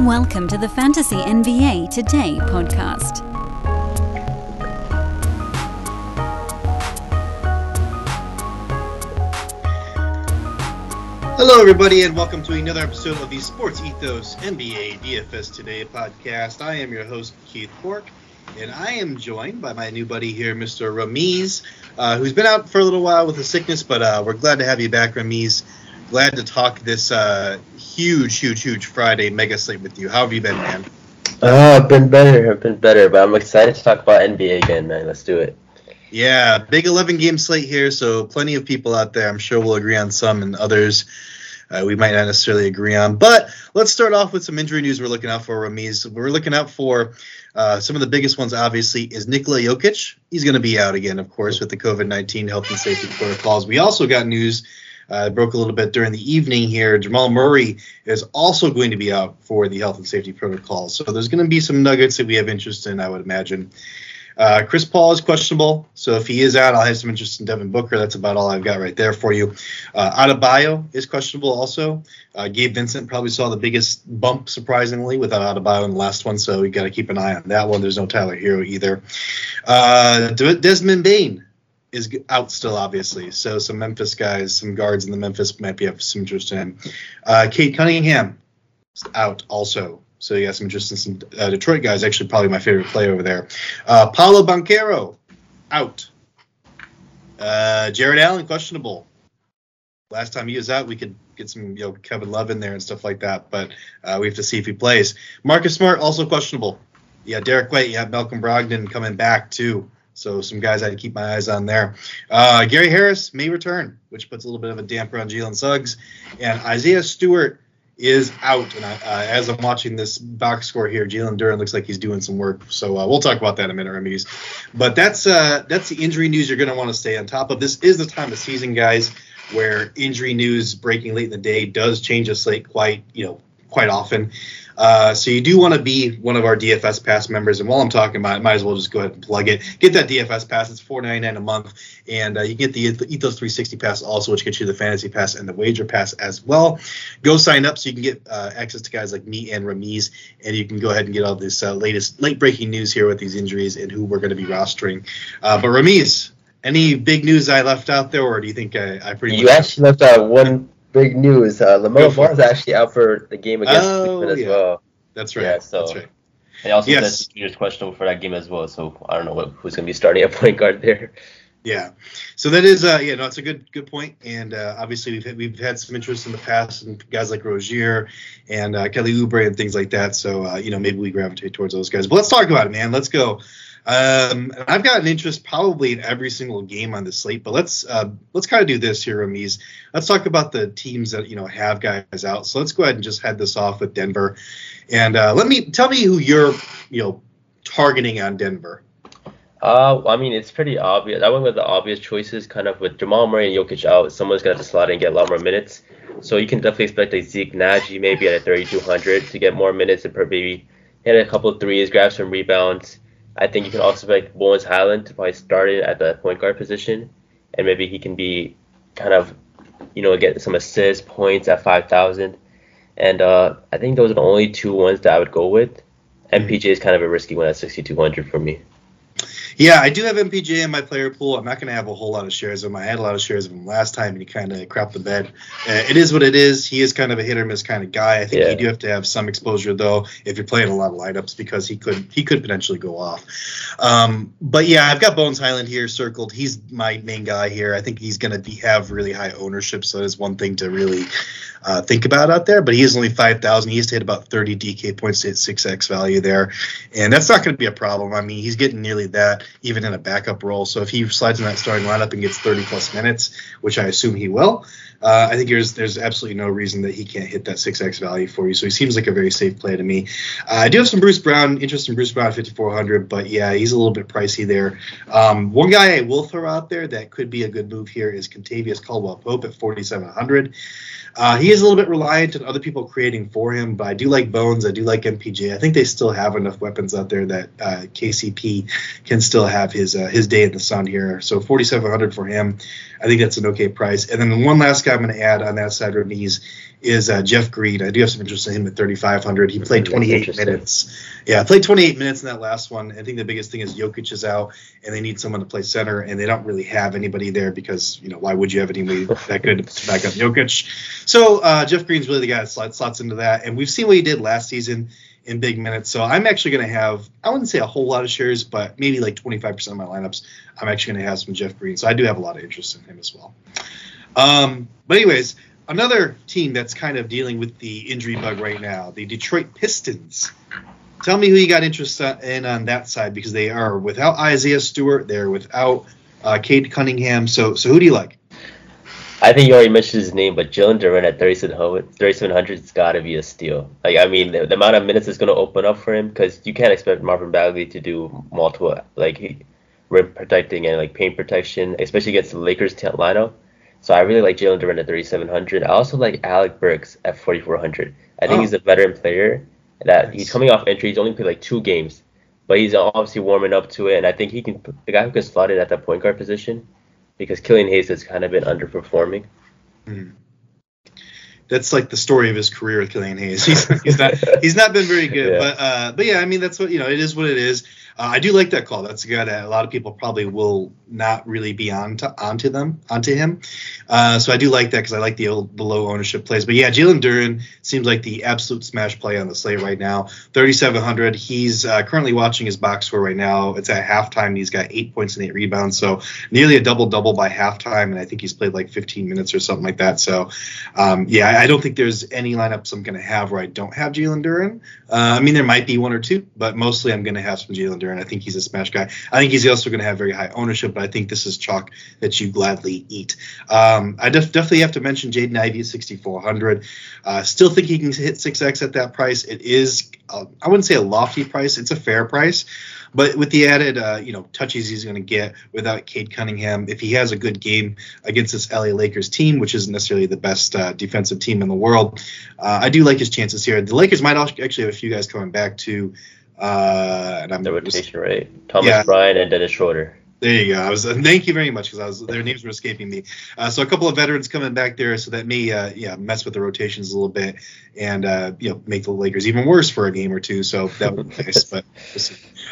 Welcome to the Fantasy NBA Today podcast. Hello, everybody, and welcome to another episode of the Sports Ethos NBA DFS Today podcast. I am your host, Keith Cork, and I am joined by my new buddy here, Mr. Ramiz, uh, who's been out for a little while with a sickness, but uh, we're glad to have you back, Ramiz. Glad to talk this uh, huge, huge, huge Friday mega slate with you. How have you been, man? Oh, I've been better. I've been better, but I'm excited to talk about NBA again, man. Let's do it. Yeah, big 11 game slate here, so plenty of people out there. I'm sure we'll agree on some, and others uh, we might not necessarily agree on. But let's start off with some injury news we're looking out for, Ramiz. We're looking out for uh, some of the biggest ones, obviously, is Nikola Jokic. He's going to be out again, of course, with the COVID 19 health and safety protocols. We also got news. Uh, broke a little bit during the evening here. Jamal Murray is also going to be out for the health and safety protocols. So there's going to be some nuggets that we have interest in, I would imagine. Uh, Chris Paul is questionable, so if he is out, I'll have some interest in Devin Booker. That's about all I've got right there for you. Uh, Adebayo is questionable also. Uh, Gabe Vincent probably saw the biggest bump, surprisingly, without Adebayo in the last one, so you got to keep an eye on that one. There's no Tyler Herro either. Uh, Desmond Bane is out still, obviously. So some Memphis guys, some guards in the Memphis might be have some interest in him. Uh, Cade Cunningham out also. So you got some interest in some uh, Detroit guys. Actually, probably my favorite play over there. Uh, Paolo Banchero out. Uh, Jarrett Allen questionable. Last time he was out, we could get some you know Kevin Love in there and stuff like that, but uh, we have to see if he plays. Marcus Smart also questionable. Yeah, Derrick White. You have Malcolm Brogdon coming back too. So some guys I had to keep my eyes on there. Uh, Gary Harris may return, which puts a little bit of a damper on Jalen Suggs, and Isaiah Stewart is out. And I, uh, as I'm watching this box score here, Jalen Duren looks like he's doing some work. So uh, we'll talk about that in a minute, Ramiz. But that's uh, that's the injury news you're going to want to stay on top of. This is the time of season, guys, where injury news breaking late in the day does change a slate quite you know quite often. Uh, so you do want to be one of our DFS Pass members. And while I'm talking about it, might as well just go ahead and plug it. Get that DFS Pass. It's $4.99 a month, and uh, you get the Ethos 360 Pass also, which gets you the Fantasy Pass and the Wager Pass as well. Go sign up so you can get uh, access to guys like me and Ramiz, and you can go ahead and get all this uh, latest late breaking news here with these injuries and who we're going to be rostering. Uh, but Ramiz, any big news I left out there, or do you think I, I pretty you much? You actually left out one big news. Uh, Lamelo Ball is actually out for the game against Oh, Cleveland as yeah. well. That's right. Yeah, so- That's right. They also Yes. said Junior's questionable for that game as well, so I don't know what, who's going to be starting at point guard there. Yeah, so that is uh yeah no it's a good good point and uh, obviously we've had, we've had some interest in the past and guys like Rozier and uh, Kelly Oubre and things like that so uh, you know maybe we gravitate towards those guys but let's talk about it man let's go um, I've got an interest probably in every single game on the slate but let's uh, let's kind of do this here Ramiz let's talk about the teams that you know have guys out so let's go ahead and just head this off with Denver and uh, let me tell me who you're you know targeting on Denver Uh, I mean, it's pretty obvious. I went with the obvious choices, kind of with Jamal Murray and Jokic out. Someone's gonna have to slot in and get a lot more minutes. So you can definitely expect a Zeke Nnaji maybe at a 3,200 to get more minutes and maybe hit a couple threes, grab some rebounds. I think you can also expect Bones Hyland to probably start in at the point guard position, and maybe he can be kind of, you know, get some assists, points at 5,000. And uh, I think those are the only two ones that I would go with. MPJ is kind of a risky one at 6,200 for me. Yeah, I do have MPJ in my player pool. I'm not going to have a whole lot of shares of him. I had a lot of shares of him last time, and he kind of crapped the bed. Uh, it is what it is. He is kind of a hit or miss kind of guy. I think Yeah. you do have to have some exposure though if you're playing a lot of lineups because he could he could potentially go off. Um, but yeah, I've got Bones Hyland here circled. He's my main guy here. I think he's going to be have really high ownership, so that is one thing to really uh, think about out there. But he is only five thousand. He has to hit about thirty DK points to hit six X value there, and that's not going to be a problem. I mean, he's getting nearly that even in a backup role. So if he slides in that starting lineup and gets thirty plus minutes, which I assume he will, uh, I think there's there's absolutely no reason that he can't hit that six X value for you. So he seems like a very safe play to me. Uh, I do have some Bruce Brown interest in Bruce Brown at 5400, but yeah, he's a little bit pricey there. Um, one guy I will throw out there that could be a good move here is Kentavious Caldwell Pope at 4700. Uh, he is a little bit reliant on other people creating for him, but I do like Bones. I do like MPJ. I think they still have enough weapons out there that uh, KCP can still have his uh, his day in the sun here. So 4,700 for him. I think that's an okay price. And then the one last guy I'm going to add on that side knees is uh, Jeff Green. I do have some interest in him at 3,500. He played 28 minutes. Yeah, played 28 minutes in that last one. I think the biggest thing is Jokic is out, and they need someone to play center, and they don't really have anybody there because you know why would you have anybody that good to back up Jokic? So uh, Jeff Green's really the guy that slots, slots into that, and we've seen what he did last season in big minutes. So I'm actually going to have I wouldn't say a whole lot of shares, but maybe like 25% of my lineups. I'm actually going to have some Jeff Green. So I do have a lot of interest in him as well. Um, but anyways, another team that's kind of dealing with the injury bug right now, the Detroit Pistons. Tell me who you got interest in on that side because they are without Isaiah Stewart, they're without uh, Cade Cunningham. So so who do you like? I think you already mentioned his name, but Jalen Duren at 3,700 3,700 has got to be a steal. Like, I mean, the, the amount of minutes is going to open up for him because you can't expect Marvin Bagley to do multiple, like, rim protecting and, like, paint protection, especially against the Lakers t- lineup. So I really like Jalen Duren at 3,700. I also like Alec Burks at 4,400. I think Oh. he's a veteran player that he's coming off injury. He's only played, like, two games, but he's obviously warming up to it. And I think he can, the guy who can slot in at that point guard position because Killian Hayes has kind of been underperforming. That's like the story of his career with Killian Hayes. He's, he's not he's not been very good, Yeah. but uh, but yeah, I mean that's what you know. It is what it is. Uh, I do like that call. That's a guy that a lot of people probably will not really be on to, onto them onto him. Uh, so I do like that because I like the old, the low ownership plays. But yeah, Jalen Duren seems like the absolute smash play on the slate right now. 3,700. He's uh, currently watching his box score right now. It's at halftime. He's got eight points and eight rebounds, so nearly a double double by halftime. And I think he's played like 15 minutes or something like that. So um, yeah, I I don't think there's any lineups I'm going to have where I don't have Jalen Duren. Uh, I mean, there might be one or two, but mostly I'm going to have some Jalen Duren. I think he's a smash guy. I think he's also going to have very high ownership, but I think this is chalk that you gladly eat. Um, I def- definitely have to mention Jaden Ivey at 6,400. Uh, still think he can hit 6x at that price. It is, uh, I wouldn't say a lofty price, it's a fair price. But with the added, uh, you know, touches he's going to get without Cade Cunningham, if he has a good game against this LA Lakers team, which isn't necessarily the best uh, defensive team in the world, uh, I do like his chances here. The Lakers might actually have a few guys coming back to, uh, and I'm The rotation, right? Thomas Yeah. Bryant and Dennis Schroeder. There you go. I was. Uh, thank you very much because I was. Their names were escaping me. Uh, so a couple of veterans coming back there, so that may, uh, yeah, mess with the rotations a little bit and uh, you know make the Lakers even worse for a game or two. So that would be nice. But.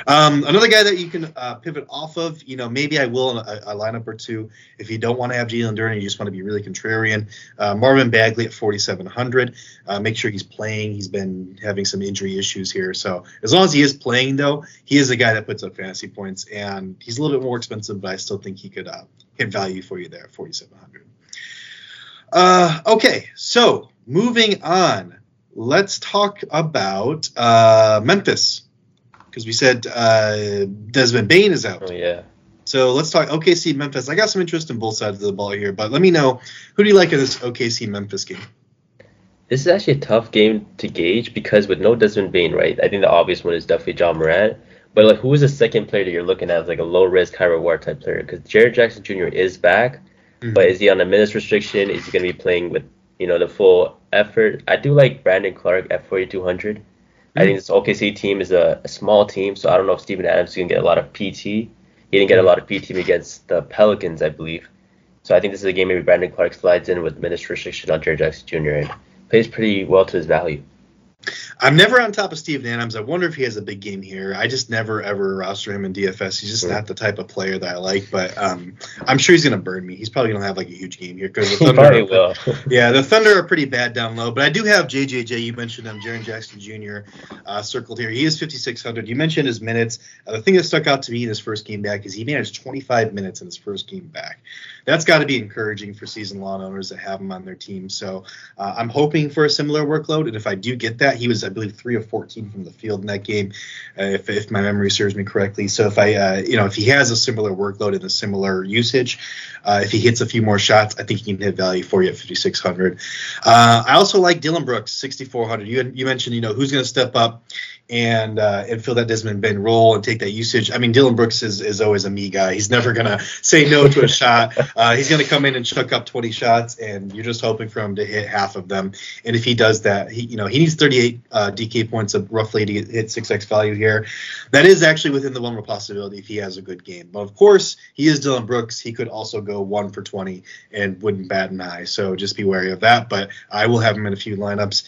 Um, another guy that you can uh, pivot off of, you know, maybe I will in a, a lineup or two if you don't want to have Jalen Duren, you just want to be really contrarian. Uh, Marvin Bagley at 4,700. Uh, make sure he's playing. He's been having some injury issues here, so as long as he is playing, though, he is a guy that puts up fantasy points, and he's a little bit more expensive, but I still think he could uh, hit value for you there, 4,700. Uh, okay, so moving on, let's talk about uh, Memphis because we said uh, Desmond Bane is out. Oh yeah. So let's talk OKC Memphis. I got some interest in both sides of the ball here, but let me know who do you like in this OKC Memphis game? This is actually a tough game to gauge because with no Desmond Bane, right? I think the obvious one is definitely Ja Morant. But like, who is the second player that you're looking at as like a low risk, high reward type player? Because Jaren Jackson Jr. is back, Mhm. but is he on a minutes restriction? Is he going to be playing with you know the full effort? I do like Brandon Clarke at 4,200. I think this OKC team is a, a small team, so I don't know if Steven Adams is going to get a lot of PT. He didn't get a lot of PT against the Pelicans, I believe. So I think this is a game maybe Brandon Clarke slides in with minutes restriction on Jaren Jackson Jr. and plays pretty well to his value. I'm never on top of Steven Adams. I wonder if he has a big game here. I just never ever roster him in DFS. He's just Hmm. not the type of player that I like. But um, I'm sure he's gonna burn me. He's probably gonna have like a huge game here because the Thunder. probably will. Yeah, the Thunder are pretty bad down low, but I do have JJJ. You mentioned him, Jaren Jackson Jr. Uh, circled here. He is 5600. You mentioned his minutes. Uh, the thing that stuck out to me in his first game back is he managed 25 minutes in his first game back. That's got to be encouraging for season long owners that have him on their team. So uh, I'm hoping for a similar workload, and if I do get that, he was I believe three of 14 from the field in that game, uh, if, if my memory serves me correctly. So if I uh, you know if he has a similar workload and a similar usage, uh, if he hits a few more shots, I think he can hit value for you at 5600. Uh, I also like Dillon Brooks 6400. You you mentioned you know who's going to step up and uh, and fill that Desmond Bane role and take that usage. I mean, Dillon Brooks is, is always a me guy. He's never gonna say no to a shot. Uh, he's gonna come in and chuck up 20 shots, and you're just hoping for him to hit half of them. And if he does that, he you know he needs 38 uh, DK points of roughly to hit 6x value here. That is actually within the one possibility if he has a good game. But of course, he is Dillon Brooks. He could also go one for 20 and wouldn't bat an eye. So just be wary of that. But I will have him in a few lineups.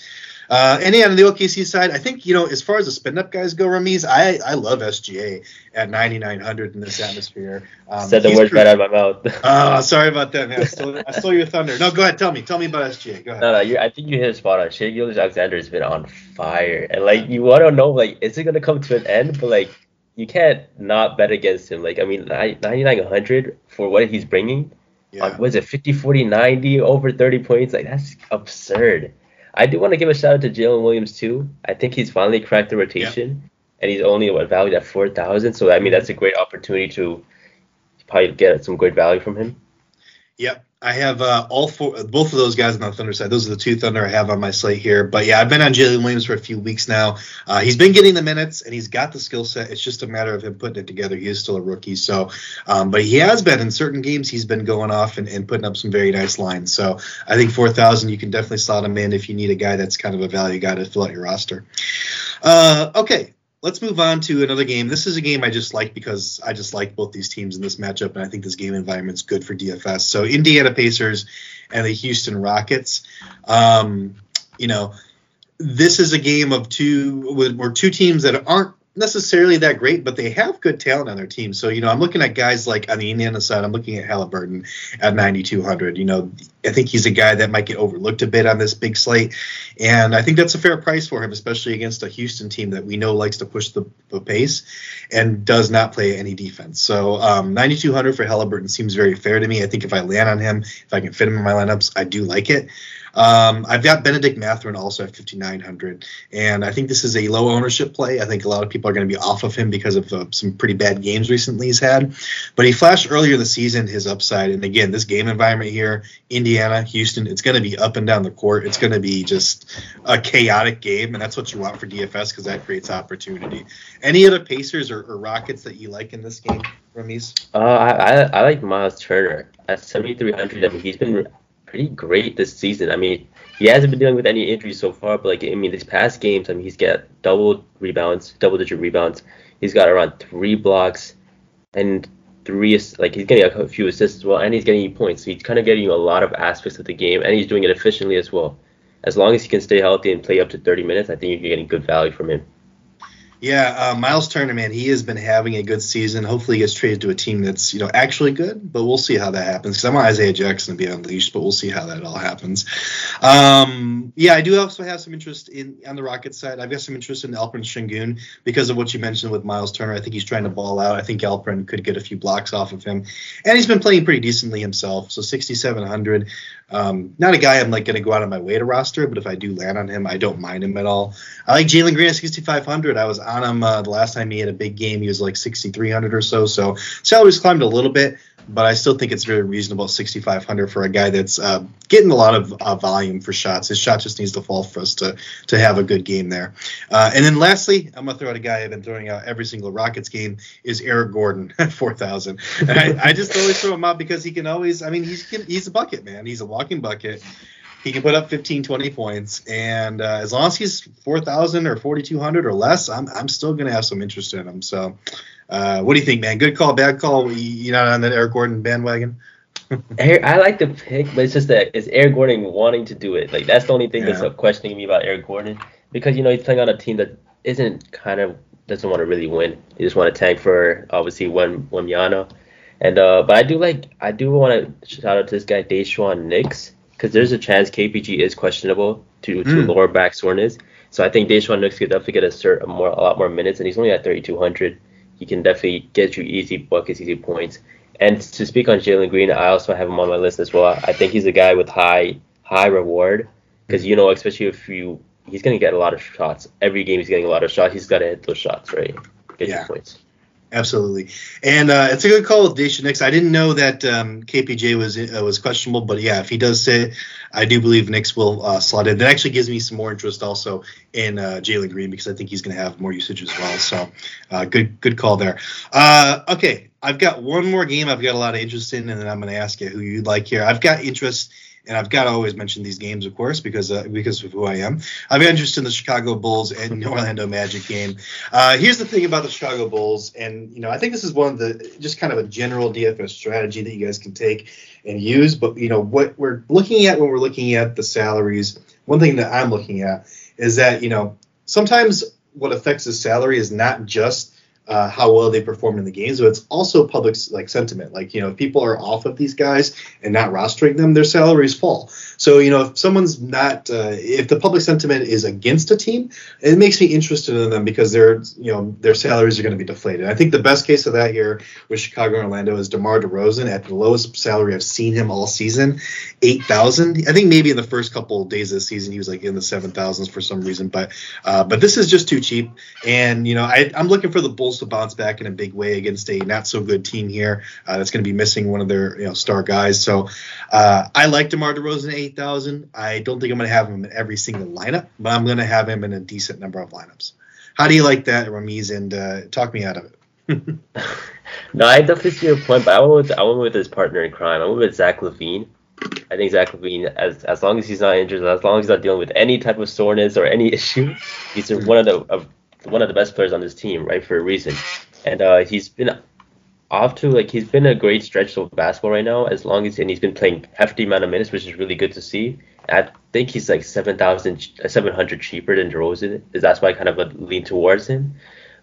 Uh, and yeah, on the OKC side, I think you know as far as the spin up guys go, Ramiz, I I love SGA at 9900 in this atmosphere. Um, Said the words right out of my mouth. uh, sorry about that, man. I stole, I stole your thunder. No, go ahead. Tell me. Tell me about SGA. Go ahead. No, no. I think you hit a spot on. Shai Gilgeous-Alexander has been on fire, and like you want to know, like, is it gonna come to an end? But like, you can't not bet against him. Like, I mean, 9900 for what he's bringing. Yeah. Uh, was it 50, 40, 90 over 30 points? Like that's absurd. I do want to give a shout out to Jalen Williams too. I think he's finally cracked the rotation, yep. and he's only what valued at four thousand. So I mean that's a great opportunity to probably get some good value from him. Yep, I have uh, all four, both of those guys on the Thunder side. Those are the two Thunder I have on my slate here. But yeah, I've been on Jalen Williams for a few weeks now. Uh, he's been getting the minutes and he's got the skill set. It's just a matter of him putting it together. He is still a rookie, so um, but he has been in certain games. He's been going off and, and putting up some very nice lines. So I think four thousand, you can definitely slot him in if you need a guy that's kind of a value guy to fill out your roster. Uh, okay, let's move on to another game. This is a game I just like because I just like both these teams in this matchup, and I think this game environment's good for DFS. So Indiana Pacers and the Houston Rockets. Um, you know, this is a game of two where two teams that aren't necessarily that great, but they have good talent on their team. So, you know, I'm looking at guys like on the Indiana side, I'm looking at Halliburton at 9,200. You know, I think he's a guy that might get overlooked a bit on this big slate. And I think that's a fair price for him, especially against a Houston team that we know likes to push the, the pace and does not play any defense. So, um, 9,200 for Halliburton seems very fair to me. I think if I land on him, if I can fit him in my lineups, I do like it. Um, I've got Benedict Mathurin also at 5,900, and I think this is a low ownership play. I think a lot of people are going to be off of him because of uh, some pretty bad games recently he's had. But he flashed earlier the season his upside, and again, this game environment here, Indiana, Houston, it's going to be up and down the court. It's going to be just a chaotic game, and that's what you want for DFS because that creates opportunity. Any other Pacers or, or Rockets that you like in this game, Ramiz? Uh, I, I, I like Miles Turner at 7,300. I mean, he's been pretty great this season. I mean, he hasn't been dealing with any injuries so far, but like I mean, these past games, I mean, he's got double rebounds, double digit rebounds. He's got around three blocks and three like he's getting a few assists as well, and he's getting points. So he's kind of getting a lot of aspects of the game, and he's doing it efficiently as well. As long as he can stay healthy and play up to 30 minutes, I think you're getting good value from him. Yeah, uh, Miles Turner, man, he has been having a good season. Hopefully, he gets traded to a team that's you know actually good, but we'll see how that happens. Because I want Isaiah Jackson to be unleashed, but we'll see how that all happens. Um, yeah, I do also have some interest in on the Rockets side. I've got some interest in Alperen Sengun because of what you mentioned with Miles Turner. I think he's trying to ball out. I think Alperen could get a few blocks off of him, and he's been playing pretty decently himself. So 6,700. Um, not a guy I'm like going to go out of my way to roster, but if I do land on him, I don't mind him at all. I like Jalen Green at 6,500. I was on him uh, the last time he had a big game. He was like 6,300 or so. So salaries climbed a little bit but I still think it's very reasonable 6,500 for a guy that's uh, getting a lot of uh, volume for shots. His shot just needs to fall for us to to have a good game there. Uh, and then lastly, I'm gonna throw out a guy I've been throwing out every single Rockets game is Eric Gordon at 4,000. I, I, just always throw him out because he can always. I mean, he's he's a bucket man. He's a walking bucket. He can put up 15, 20 points, and uh, as long as he's 4,000 or 4,200 or less, I'm I'm still gonna have some interest in him. So. Uh, what do you think, man? Good call, bad call? You not on that Eric Gordon bandwagon? I like the pick, but it's just that is Eric Gordon wanting to do it. Like that's the only thing yeah. that's questioning me about Eric Gordon because you know he's playing on a team that isn't kind of doesn't want to really win. He just want to tank for obviously one one Wembanyama. And uh, but I do like I do want to shout out to this guy Daishen Nix because there's a chance KPJ is questionable to to mm. lower back soreness. So I think Daishen Nix could definitely get a, cert, a more a lot more minutes, and he's only at 3,200 he can definitely get you easy buckets, easy points. And to speak on Jalen Green, I also have him on my list as well. I think he's a guy with high high reward because you know, especially if you he's gonna get a lot of shots every game. He's getting a lot of shots. He's got to hit those shots, right? Get yeah. points. Absolutely, and uh, it's a good call with Daishen Nix. I didn't know that um, KPJ was uh, was questionable, but yeah, if he does sit, I do believe Nix will uh, slot in. That actually gives me some more interest also in uh, Jalen Green because I think he's going to have more usage as well. So, uh, good good call there. Uh, okay, I've got one more game I've got a lot of interest in, and then I'm going to ask you who you'd like here. I've got interest and I've got to always mention these games, of course, because uh, because of who I am. I'm interested in the Chicago Bulls and Orlando Magic game. Uh, here's the thing about the Chicago Bulls, and you know, I think this is one of the just kind of a general DFS strategy that you guys can take and use. But you know, what we're looking at when we're looking at the salaries, one thing that I'm looking at is that you know sometimes what affects the salary is not just uh, how well they perform in the games, but it's also public like sentiment. Like you know, if people are off of these guys and not rostering them, their salaries fall. So you know, if someone's not, uh, if the public sentiment is against a team, it makes me interested in them because their you know their salaries are going to be deflated. I think the best case of that here with Chicago and Orlando is DeMar DeRozan at the lowest salary I've seen him all season, eight thousand. I think maybe in the first couple of days of the season he was like in the seven thousands for some reason, but uh, but this is just too cheap. And you know, I, I'm looking for the Bulls bounce back in a big way against a not so good team here uh, that's going to be missing one of their you know star guys. So uh, I like DeMar DeRozan at eight thousand. I don't think I'm going to have him in every single lineup, but I'm going to have him in a decent number of lineups. How do you like that, Ramiz? And uh, talk me out of it. no, I definitely see your point, but I went with I went with his partner in crime. I went with Zach LaVine. I think Zach LaVine, as as long as he's not injured, as long as he's not dealing with any type of soreness or any issue, he's one of the one of the best players on this team, right, for a reason. And uh, he's been off to like he's been a great stretch of basketball right now. As long as and he's been playing hefty amount of minutes, which is really good to see. I think he's like 7,000, 700 cheaper than DeRozan. Is that's why I kind of lean towards him.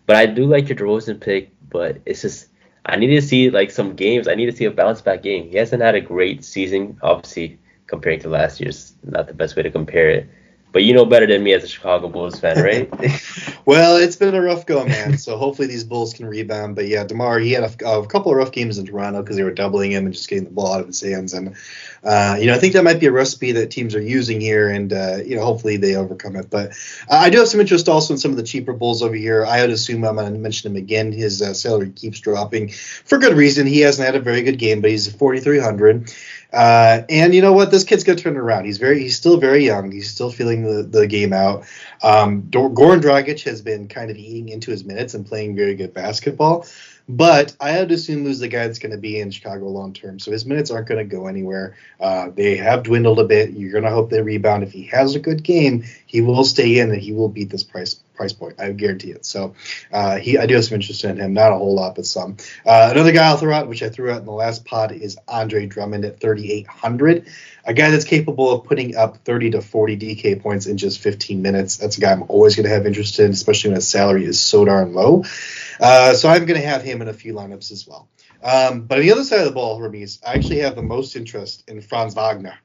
But I do like your DeRozan pick, but it's just I need to see like some games. I need to see a bounce back game. He hasn't had a great season, obviously comparing to last year's. Not the best way to compare it. But you know better than me as a Chicago Bulls fan, right? well, it's been a rough go, man. So hopefully these Bulls can rebound. But yeah, Demar, he had a, a couple of rough games in Toronto because they were doubling him and just getting the ball out of his hands. And uh, you know, I think that might be a recipe that teams are using here, and uh, you know, hopefully they overcome it. But uh, I do have some interest also in some of the cheaper Bulls over here. I would assume I'm going to mention him again. His uh, salary keeps dropping for good reason. He hasn't had a very good game, but he's 4,300. Uh, and you know what? This kid's gonna turn around. He's very, he's still very young. He's still feeling the, the game out. Um, Goran Dragic has been kind of eating into his minutes and playing very good basketball. But I would assume who's the guy that's going to be in Chicago long term. So his minutes aren't going to go anywhere. Uh, they have dwindled a bit. You're going to hope they rebound. If he has a good game, he will stay in and he will beat this price price point. I guarantee it. So uh, he, I do have some interest in him. Not a whole lot, but some. Uh, another guy I'll throw out, which I threw out in the last pod, is Andre Drummond at 3,800. A guy that's capable of putting up 30 to 40 DK points in just 15 minutes. That's a guy I'm always going to have interest in, especially when his salary is so darn low. Uh, so I'm going to have him in a few lineups as well. Um, but on the other side of the ball, Ramiz, I actually have the most interest in Franz Wagner.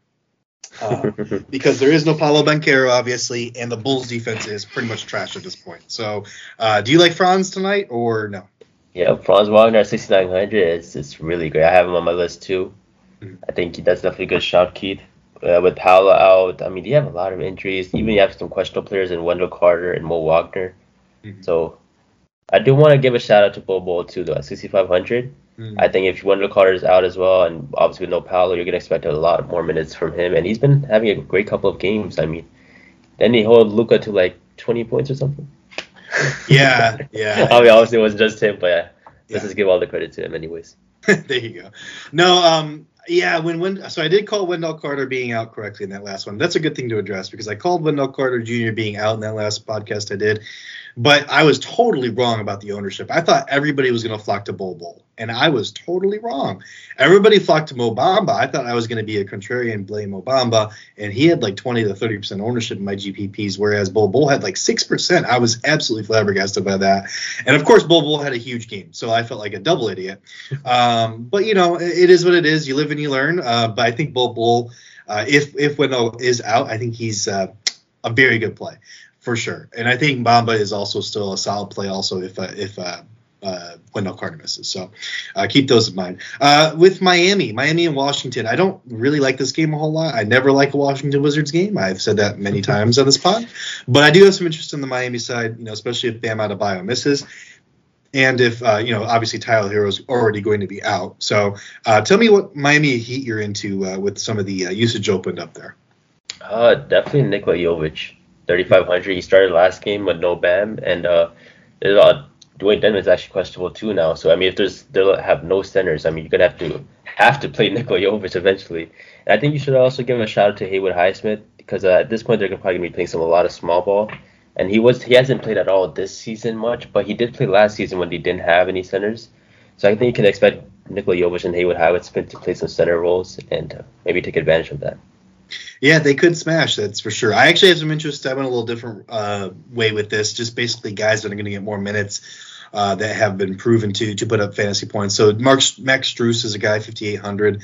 Uh, because there is no Paolo Banchero, obviously, and the Bulls defense is pretty much trash at this point. So, uh, do you like Franz tonight or no? Yeah, Franz Wagner 6,900 is it's really great. I have him on my list too. Mm-hmm. I think that's definitely a good shot, Keith. Uh, with Paolo out, I mean, you have a lot of injuries. Even you have some questionable players in Wendell Carter and Mo Wagner. Mm-hmm. So I do want to give a shout out to Bol too, though, at 6,500. Mm. I think if Wendell Carter is out as well, and obviously with no Paolo, you're going to expect a lot more minutes from him. And he's been having a great couple of games. I mean, then he hold Luka to like 20 points or something. Yeah, yeah. I mean, obviously it wasn't just him, but yeah, let's just give all the credit to him, anyways. there you go. No, um, yeah, when when so I did call Wendell Carter being out correctly in that last one. That's a good thing to address because I called Wendell Carter Jr. being out in that last podcast I did. But I was totally wrong about the ownership. I thought everybody was going to flock to Bol Bol, and I was totally wrong. Everybody flocked to Mo Bamba. I thought I was going to be a contrarian, blame Mo Bamba, and he had like 20 to 30 percent ownership in my GPPs, whereas Bol Bol had like six percent. I was absolutely flabbergasted by that. And of course, Bol Bol had a huge game, so I felt like a double idiot. Um, but you know, it is what it is. You live and you learn. Uh, but I think Bol Bol, uh, if if Wendell is out, I think he's uh, a very good play for sure. And I think Bamba is also still a solid play. Also, if uh, if uh, uh, Wendell Carter misses, so uh, keep those in mind. Uh, with Miami, Miami and Washington, I don't really like this game a whole lot. I never like a Washington Wizards game. I've said that many times on this pod, but I do have some interest in the Miami side. You know, especially if Bam Adebayo misses. and if uh, you know, obviously Tyler Herro is already going to be out. So uh, tell me what Miami Heat you're into uh, with some of the uh, usage opened up there. Uh, definitely Nikola Jovic, 3,500. He started last game with no Bam, and uh, uh, Dewayne Dedmon is actually questionable too now. So I mean, if there's they'll have no centers, I mean, you're gonna have to have to play Nikola Jovic eventually. And I think you should also give a shout out to Haywood Highsmith because uh, at this point they're probably gonna be playing some a lot of small ball. And he was he hasn't played at all this season much, but he did play last season when they didn't have any centers. So I think you can expect Nikola Jovic and Haywood Highsmith to play some center roles and uh, maybe take advantage of that. Yeah, they could smash. That's for sure. I actually have some interest. I went a little different uh, way with this. Just basically guys that are going to get more minutes uh, that have been proven to to put up fantasy points. So Mark Max Strus is a guy 5800.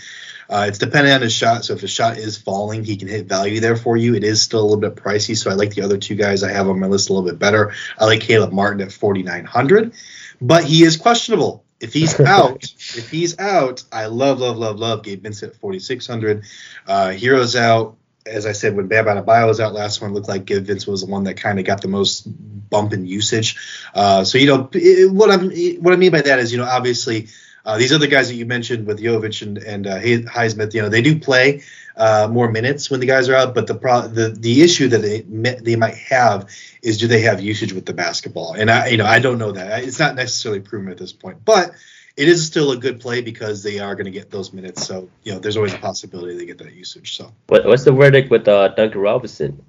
Uh, it's dependent on his shot. So if his shot is falling, he can hit value there for you. It is still a little bit pricey. So I like the other two guys I have on my list a little bit better. I like Caleb Martin at 4900, but he is questionable. If he's out, if he's out, I love, love, love, love Gabe Vincent at 4600. Uh, Herro's out as I said, when Bam Adebayo was out last one, looked like Vince was the one that kind of got the most bump in usage. Uh, so you know it, what I'm what I mean by that is you know obviously uh, these other guys that you mentioned with Jovic and and uh, Highsmith, you know they do play uh, more minutes when the guys are out, but the pro- the the issue that they they might have is do they have usage with the basketball? And I you know I don't know that it's not necessarily proven at this point, but it is still a good play because they are going to get those minutes. So you know, there's always a possibility they get that usage. So what, what's the verdict with uh, Duncan Robinson?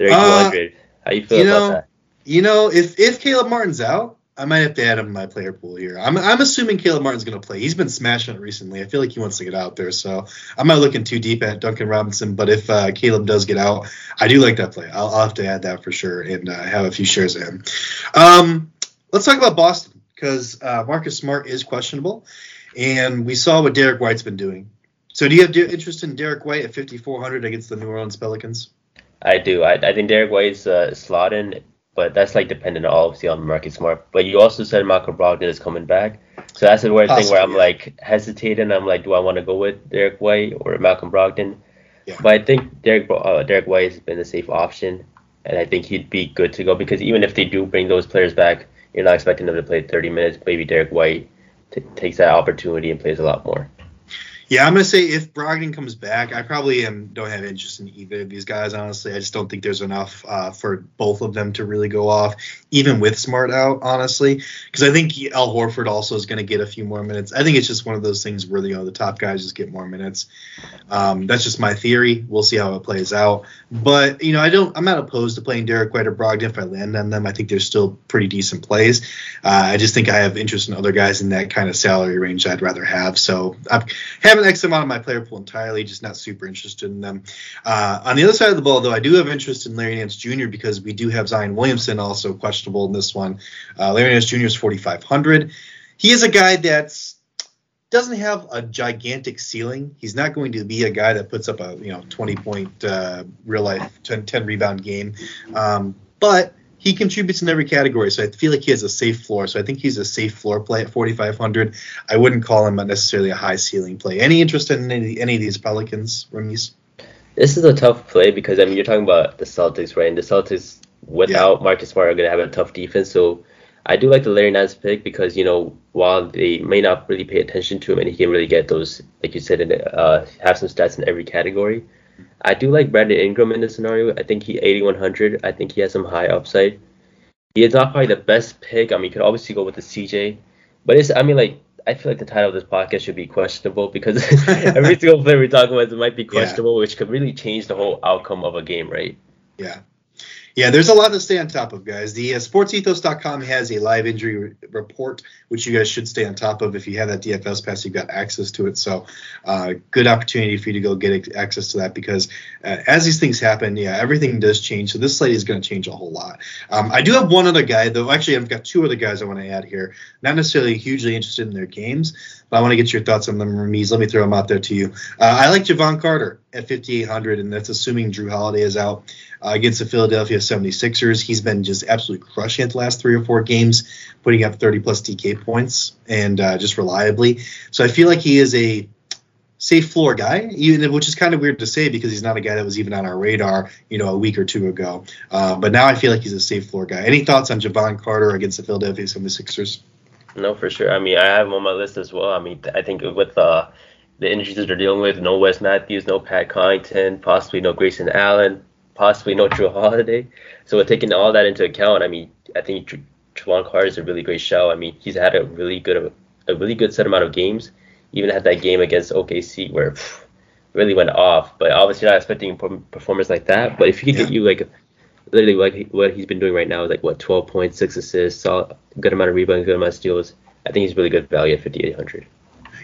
Uh, How you feel you know, about that? You know, if if Caleb Martin's out, I might have to add him to my player pool here. I'm I'm assuming Caleb Martin's going to play. He's been smashing it recently. I feel like he wants to get out there. So I'm not looking too deep at Duncan Robinson. But if uh, Caleb does get out, I do like that play. I'll, I'll have to add that for sure and uh, have a few shares of him. Um, let's talk about Boston because uh, Marcus Smart is questionable, and we saw what Derrick White's been doing. So, do you have interest in Derrick White at 5,400 against the New Orleans Pelicans? I do. I, I think Derrick White's uh, slotting, but that's like dependent obviously on Marcus Smart. But you also said Malcolm Brogdon is coming back, so that's the weird Possibly, thing where I'm yeah. like hesitating. I'm like, do I want to go with Derrick White or Malcolm Brogdon? Yeah. But I think Derek uh, Derrick White has been a safe option, and I think he'd be good to go because even if they do bring those players back, you're not expecting them to play 30 minutes. Maybe Derrick White t- takes that opportunity and plays a lot more. Yeah, I'm gonna say if Brogdon comes back, I probably am don't have interest in either of these guys. Honestly, I just don't think there's enough uh, for both of them to really go off, even with Smart out. Honestly, because I think Al Horford also is gonna get a few more minutes. I think it's just one of those things where you know the top guys just get more minutes. Um, that's just my theory. We'll see how it plays out. But you know, I don't. I'm not opposed to playing Derrick White or Brogdon if I land on them. I think they're still pretty decent plays. Uh, I just think I have interest in other guys in that kind of salary range. I'd rather have. So I haven't X them out of my player pool entirely, just not super interested in them. Uh, on the other side of the ball, though, I do have interest in Larry Nance Jr. because we do have Zion Williamson also questionable in this one. Uh, Larry Nance Jr. is 4,500. He is a guy that's doesn't have a gigantic ceiling. He's not going to be a guy that puts up a you know 20 point uh, real life 10, 10 rebound game, um, but he contributes in every category, so I feel like he has a safe floor. So I think he's a safe floor play at 4,500. I wouldn't call him necessarily a high ceiling play. Any interest in any, any of these Pelicans, Ramiz? This is a tough play because I mean you're talking about the Celtics, right? And the Celtics without yeah. Marcus Smart are going to have a tough defense. So I do like the Larry Nance pick because you know while they may not really pay attention to him and he can really get those, like you said, uh, have some stats in every category. I do like Brandon Ingram in this scenario. I think he 8100. I think he has some high upside. He is not probably the best pick. I mean, you could obviously go with the CJ, but it's. I mean, like I feel like the title of this podcast should be questionable because every single player we talk about it might be questionable, yeah. which could really change the whole outcome of a game, right? Yeah. Yeah, there's a lot to stay on top of, guys. The uh, sportsethos.com has a live injury re- report, which you guys should stay on top of. If you have that DFS pass, you've got access to it. So, uh, good opportunity for you to go get access to that because uh, as these things happen, yeah, everything does change. So, this slate is going to change a whole lot. Um, I do have one other guy, though. Actually, I've got two other guys I want to add here. Not necessarily hugely interested in their games, but I want to get your thoughts on them, Ramiz. Let me throw them out there to you. Uh, I like Jevon Carter at 5,800, and that's assuming Jrue Holiday is out uh, against the Philadelphia 76ers. He's been just absolutely crushing it the last three or four games, putting up 30 plus DK points and uh, just reliably. So I feel like he is a safe floor guy, even which is kind of weird to say because he's not a guy that was even on our radar, you know, a week or two ago. Uh, but now I feel like he's a safe floor guy. Any thoughts on Jevon Carter against the Philadelphia 76ers? No, for sure. I mean, I have him on my list as well. I mean, I think with uh, the injuries that they're dealing with, no Wes Matthews, no Pat Connaughton, possibly no Grayson Allen, possibly no Jrue Holiday. So with taking all that into account, I mean, I think Jevon Carter is a really great show. I mean, he's had a really good a really good set amount of games even had that game against OKC where phew, really went off. But obviously not expecting a performance like that. But if he could yeah. get you like literally like what he's been doing right now is like what 12 points, six assists, solid, good amount of rebounds, good amount of steals. I think he's really good value at 5800.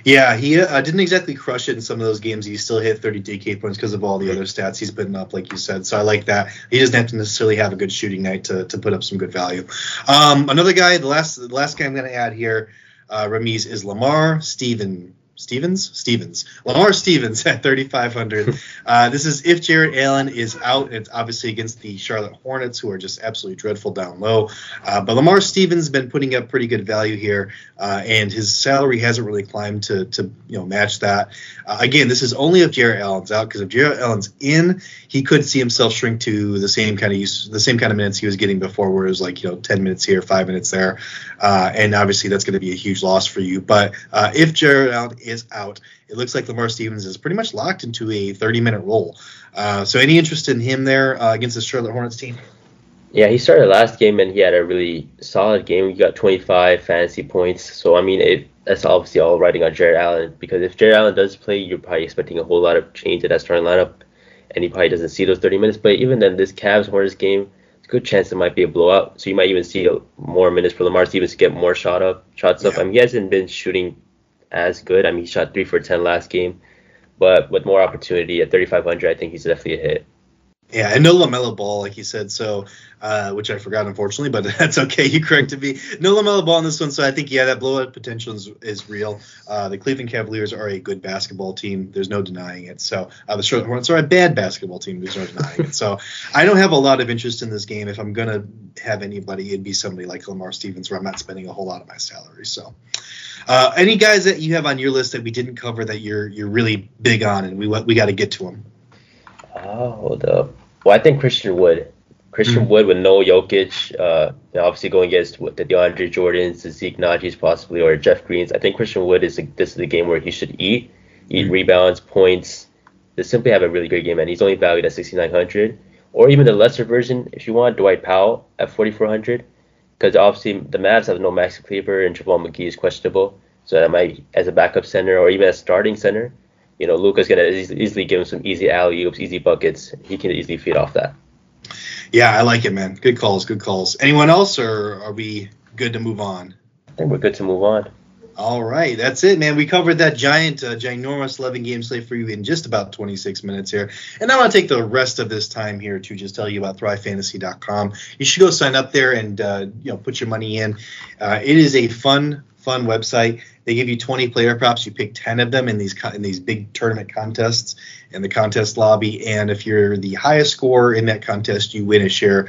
Yeah, he uh, didn't exactly crush it in some of those games. He still hit 30 DK points because of all the other stats he's putting up, like you said. So I like that. He doesn't have to necessarily have a good shooting night to, to put up some good value. Um, another guy, the last the last guy I'm going to add here, uh, Ramiz, is Lamar Steven Stevens? Stevens. Lamar Stevens at 3,500. uh, this is if Jarrett Allen is out. It's obviously against the Charlotte Hornets, who are just absolutely dreadful down low. Uh, but Lamar Stevens has been putting up pretty good value here, uh, and his salary hasn't really climbed to, to you know match that. Uh, again, this is only if Jarrett Allen's out, because if Jarrett Allen's in, he could see himself shrink to the same kind of use, the same kind of minutes he was getting before, where it was like you know 10 minutes here, five minutes there, uh, and obviously that's going to be a huge loss for you. But uh, if Jarrett Allen is out, it looks like Lamar Stevens is pretty much locked into a 30 minute role. Uh, so, any interest in him there uh, against the Charlotte Hornets team? Yeah, he started last game and he had a really solid game. He got 25 fantasy points. So, I mean, it, that's obviously all riding on Jarrett Allen because if Jarrett Allen does play, you're probably expecting a whole lot of change in that starting lineup, and he probably doesn't see those 30 minutes. But even then, this Cavs Hornets game, it's a good chance it might be a blowout. So you might even see more minutes for Lamar Stevens to get more shot up, shots up. I mean, he hasn't been shooting as good. I mean, he shot three for 10 last game, but with more opportunity at 3,500, I think he's definitely a hit. Yeah, and no Lamelo Ball, like you said, so uh, which I forgot unfortunately, but that's okay. You corrected me. No Lamelo Ball in this one, so I think yeah, that blowout potential is, is real. Uh, the Cleveland Cavaliers are a good basketball team. There's no denying it. So uh, the Charlotte are a bad basketball team. There's no denying it. So I don't have a lot of interest in this game. If I'm gonna have anybody, it'd be somebody like Lamar Stevens, where I'm not spending a whole lot of my salary. So. Uh, any guys that you have on your list that we didn't cover that you're you're really big on, and we we got to get to them. Oh, hold up. Well, I think Christian Wood. Christian mm-hmm. Wood with no Jokic, uh, obviously going against the DeAndre Jordans, the Zeke Nnajis possibly, or Jeff Greens. I think Christian Wood is a, this is the game where he should eat, eat mm-hmm. rebounds, points. Just simply have a really great game, and he's only valued at 6,900. Or even the lesser version, if you want, Dwight Powell at 4,400 because obviously the Mavs have no Max Kleber and JaVale McGee is questionable. So that might, as a backup center or even as starting center, you know, Luka's gonna easily give him some easy alley oops, easy buckets. He can easily feed off that. Yeah, I like it, man. Good calls, good calls. Anyone else, or are we good to move on? I think we're good to move on. All right, that's it, man. We covered that giant, uh, ginormous 11 game slate for you in just about 26 minutes here. And I want to take the rest of this time here to just tell you about thrivefantasy.com. You should go sign up there and uh, you know put your money in. Uh, it is a fun, fun website. They give you 20 player props. You pick 10 of them in these in these big tournament contests in the contest lobby. And if you're the highest score in that contest, you win a share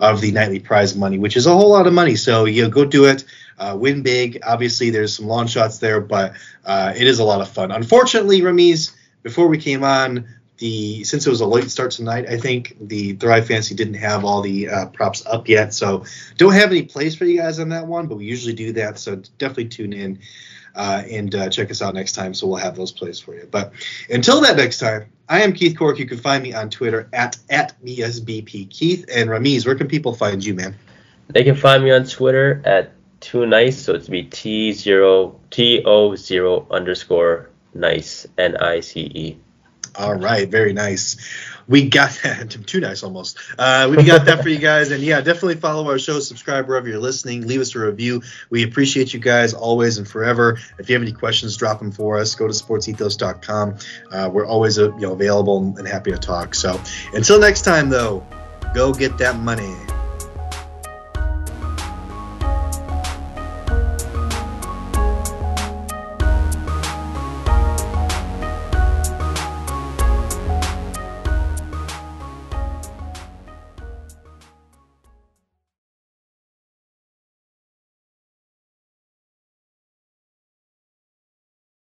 of the nightly prize money, which is a whole lot of money. So you go do it uh, win big. Obviously, there's some long shots there, but uh, it is a lot of fun. Unfortunately, Ramiz, before we came on, the since it was a late start tonight, I think the Thrive Fantasy didn't have all the uh, props up yet, so don't have any plays for you guys on that one. But we usually do that, so definitely tune in uh, and uh, check us out next time. So we'll have those plays for you. But until that next time, I am Keith Cork. You can find me on Twitter at at BSBP Keith and Ramiz. Where can people find you, man? They can find me on Twitter at too nice, so it's be T zero T O zero underscore nice N I C E. All right, very nice. We got that too nice almost. Uh, we got that for you guys, and yeah, definitely follow our show, subscribe wherever you're listening, leave us a review. We appreciate you guys always and forever. If you have any questions, drop them for us. Go to sportsethos.com. Uh, we're always uh, you know available and happy to talk. So until next time, though, go get that money.